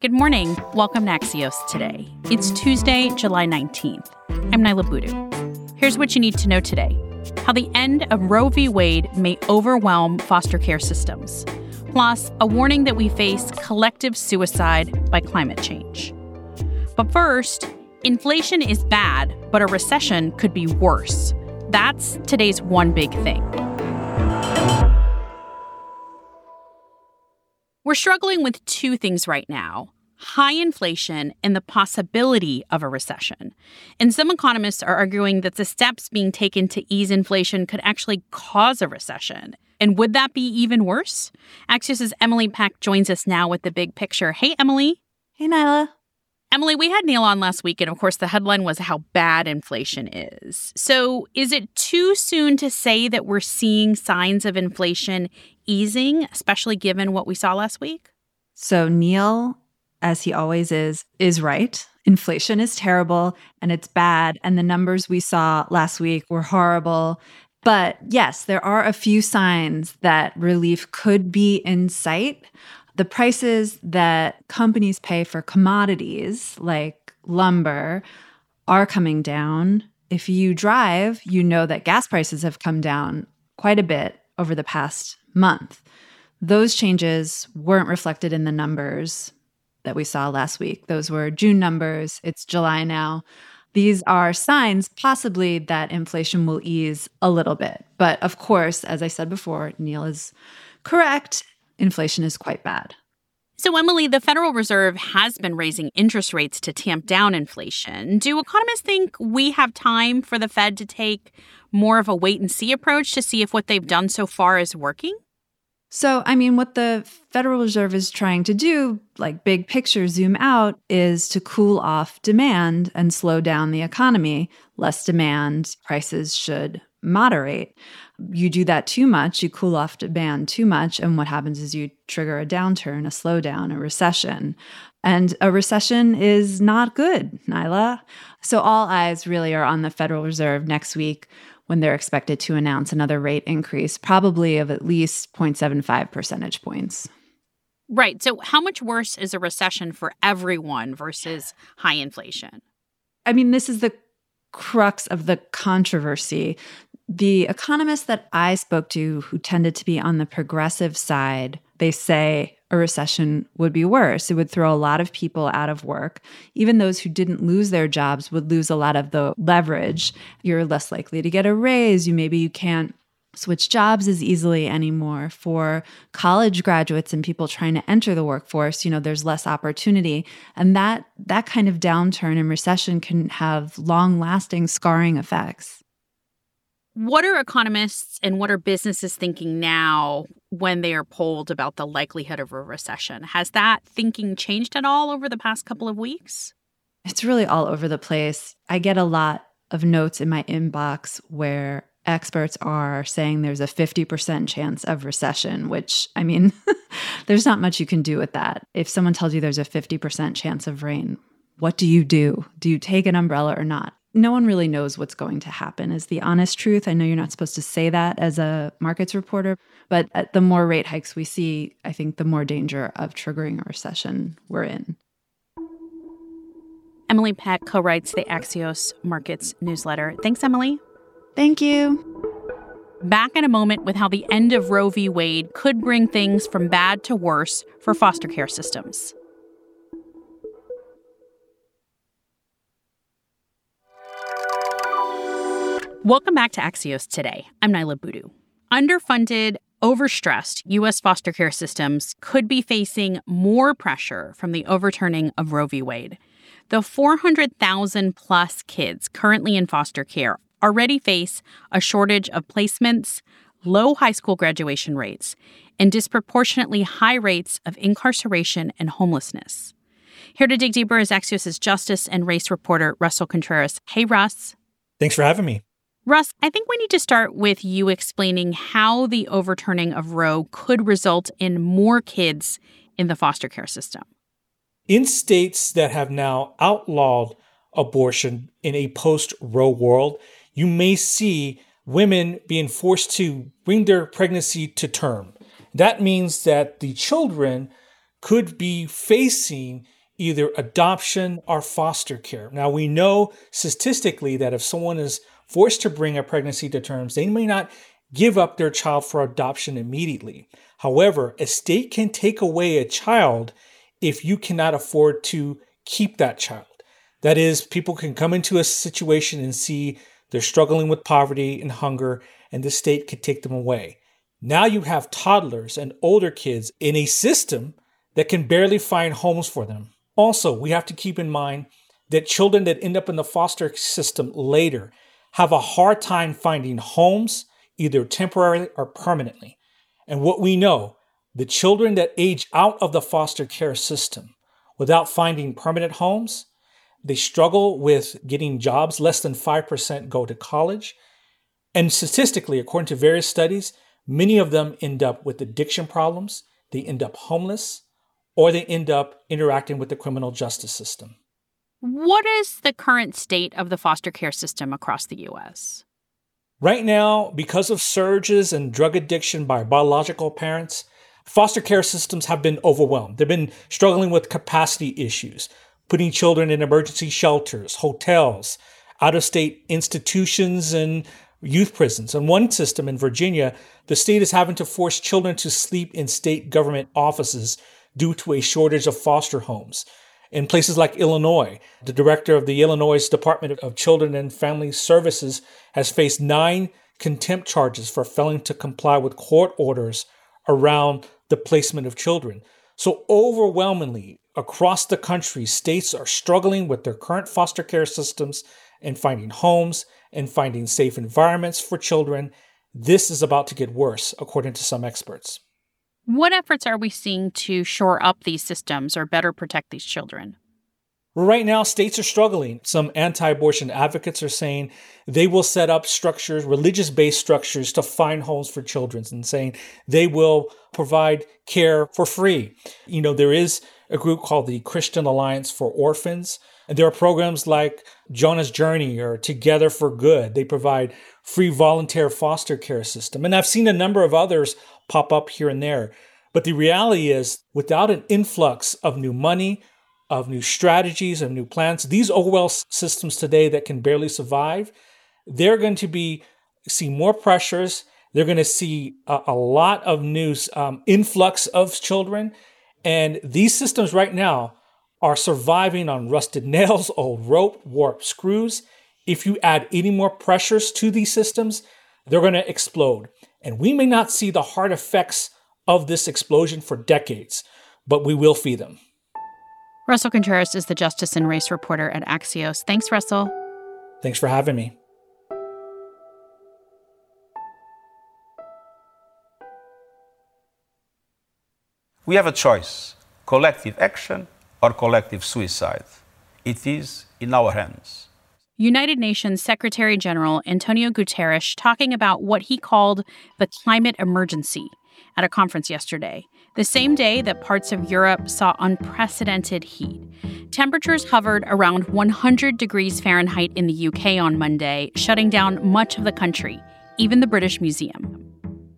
Good morning. Welcome to Axios today. It's Tuesday, July 19th. I'm Niala Boodhoo. Here's what you need to know today how the end of Roe v. Wade may overwhelm foster care systems, plus, a warning that we face collective suicide by climate change. But first, inflation is bad, but a recession could be worse. That's today's one big thing. We're struggling with two things right now high inflation and the possibility of a recession. And some economists are arguing that the steps being taken to ease inflation could actually cause a recession. And would that be even worse? Axios' Emily Peck joins us now with the big picture. Hey, Emily. Hey, Niala. Emily, we had Neil on last week, and of course, the headline was how bad inflation is. So, is it too soon to say that we're seeing signs of inflation easing, especially given what we saw last week? So, Neil, as he always is, is right. Inflation is terrible and it's bad. And the numbers we saw last week were horrible. But yes, there are a few signs that relief could be in sight. The prices that companies pay for commodities like lumber are coming down. If you drive, you know that gas prices have come down quite a bit over the past month. Those changes weren't reflected in the numbers that we saw last week. Those were June numbers. It's July now. These are signs, possibly, that inflation will ease a little bit. But of course, as I said before, Neil is correct. Inflation is quite bad. So, Emily, the Federal Reserve has been raising interest rates to tamp down inflation. Do economists think we have time for the Fed to take more of a wait and see approach to see if what they've done so far is working? So, I mean, what the Federal Reserve is trying to do, like big picture, zoom out, is to cool off demand and slow down the economy. Less demand, prices should moderate. You do that too much, you cool off demand too much, and what happens is you trigger a downturn, a slowdown, a recession. And a recession is not good, Niala. So all eyes really are on the Federal Reserve next week when they're expected to announce another rate increase, probably of at least 0.75 percentage points. Right. So, how much worse is a recession for everyone versus high inflation? I mean, this is the crux of the controversy. The economists that I spoke to who tended to be on the progressive side, they say a recession would be worse. It would throw a lot of people out of work. Even those who didn't lose their jobs would lose a lot of the leverage. You're less likely to get a raise. You maybe you can't switch jobs as easily anymore for college graduates and people trying to enter the workforce you know there's less opportunity and that that kind of downturn and recession can have long lasting scarring effects what are economists and what are businesses thinking now when they are polled about the likelihood of a recession? Has that thinking changed at all over the past couple of weeks? It's really all over the place. I get a lot of notes in my inbox where experts are saying there's a 50% chance of recession, which, I mean, there's not much you can do with that. If someone tells you there's a 50% chance of rain, what do you do? Do you take an umbrella or not? No one really knows what's going to happen is the honest truth. I know you're not supposed to say that as a markets reporter but the more rate hikes we see i think the more danger of triggering a recession we're in. Emily peck co-writes the axios markets newsletter. Thanks emily. Thank you. Back in a moment with how the end of roe v. Wade could bring things from bad to worse for foster care systems Welcome back to Axios today. I'm Niala Boodhoo. Underfunded, overstressed U.S. foster care systems could be facing more pressure from the overturning of Roe v. Wade. The 400,000 plus kids currently in foster care already face a shortage of placements, low high school graduation rates, and disproportionately high rates of incarceration and homelessness. Here to dig deeper is Axios' justice and race reporter Russell Contreras. Hey, Russ. Thanks for having me. Russ, I think we need to start with you explaining how the overturning of Roe could result in more kids in the foster care system. In states that have now outlawed abortion in a post Roe world, you may see women being forced to bring their pregnancy to term. That means that the children could be facing either adoption or foster care. Now, we know statistically that if someone is forced to bring a pregnancy to terms, they may not give up their child for adoption immediately. However, a state can take away a child if you cannot afford to keep that child. That is, people can come into a situation and see they're struggling with poverty and hunger, and the state could take them away. Now you have toddlers and older kids in a system that can barely find homes for them. Also, we have to keep in mind that children that end up in the foster system later have a hard time finding homes, either temporarily or permanently. And what we know, the children that age out of the foster care system without finding permanent homes, they struggle with getting jobs. Less than 5% go to college. And statistically, according to various studies, many of them end up with addiction problems, they end up homeless, or they end up interacting with the criminal justice system. What is the current state of the foster care system across the U.S.? Right now, because of surges and drug addiction by biological parents, foster care systems have been overwhelmed. They've been struggling with capacity issues, putting children in emergency shelters, hotels, out of state institutions, and youth prisons. In one system in Virginia, the state is having to force children to sleep in state government offices due to a shortage of foster homes. In places like Illinois, the director of the Illinois Department of Children and Family Services has faced nine contempt charges for failing to comply with court orders around the placement of children. So, overwhelmingly, across the country, states are struggling with their current foster care systems and finding homes and finding safe environments for children. This is about to get worse, according to some experts. What efforts are we seeing to shore up these systems or better protect these children? Right now, states are struggling. Some anti abortion advocates are saying they will set up structures, religious based structures, to find homes for children and saying they will provide care for free. You know, there is a group called the Christian Alliance for Orphans, and there are programs like Jonah's Journey or Together for Good. They provide free volunteer foster care system. And I've seen a number of others pop up here and there. But the reality is, without an influx of new money, of new strategies, of new plans, these overwhelmed systems today that can barely survive, they're going to be see more pressures. They're going to see a, a lot of new um, influx of children, and these systems right now are surviving on rusted nails, old rope, warped screws. If you add any more pressures to these systems, they're going to explode. And we may not see the hard effects of this explosion for decades, but we will feel them. Russell Contreras is the Justice and Race reporter at Axios. Thanks, Russell. Thanks for having me. We have a choice collective action or collective suicide. It is in our hands. United Nations Secretary General Antonio Guterres talking about what he called the climate emergency at a conference yesterday, the same day that parts of Europe saw unprecedented heat. Temperatures hovered around 100 degrees Fahrenheit in the UK on Monday, shutting down much of the country, even the British Museum.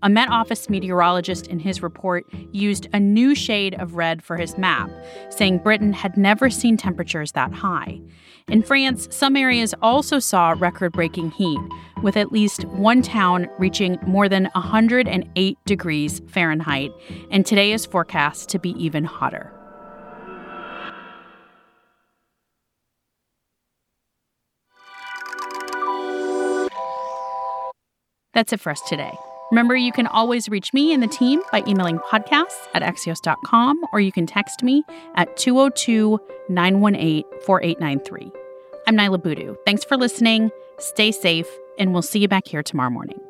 A Met Office meteorologist in his report used a new shade of red for his map, saying Britain had never seen temperatures that high. In France, some areas also saw record breaking heat, with at least one town reaching more than 108 degrees Fahrenheit, and today is forecast to be even hotter. That's it for us today. Remember, you can always reach me and the team by emailing podcasts at axios.com or you can text me at 202 918 4893. I'm Niala Boodhoo. Thanks for listening. Stay safe, and we'll see you back here tomorrow morning.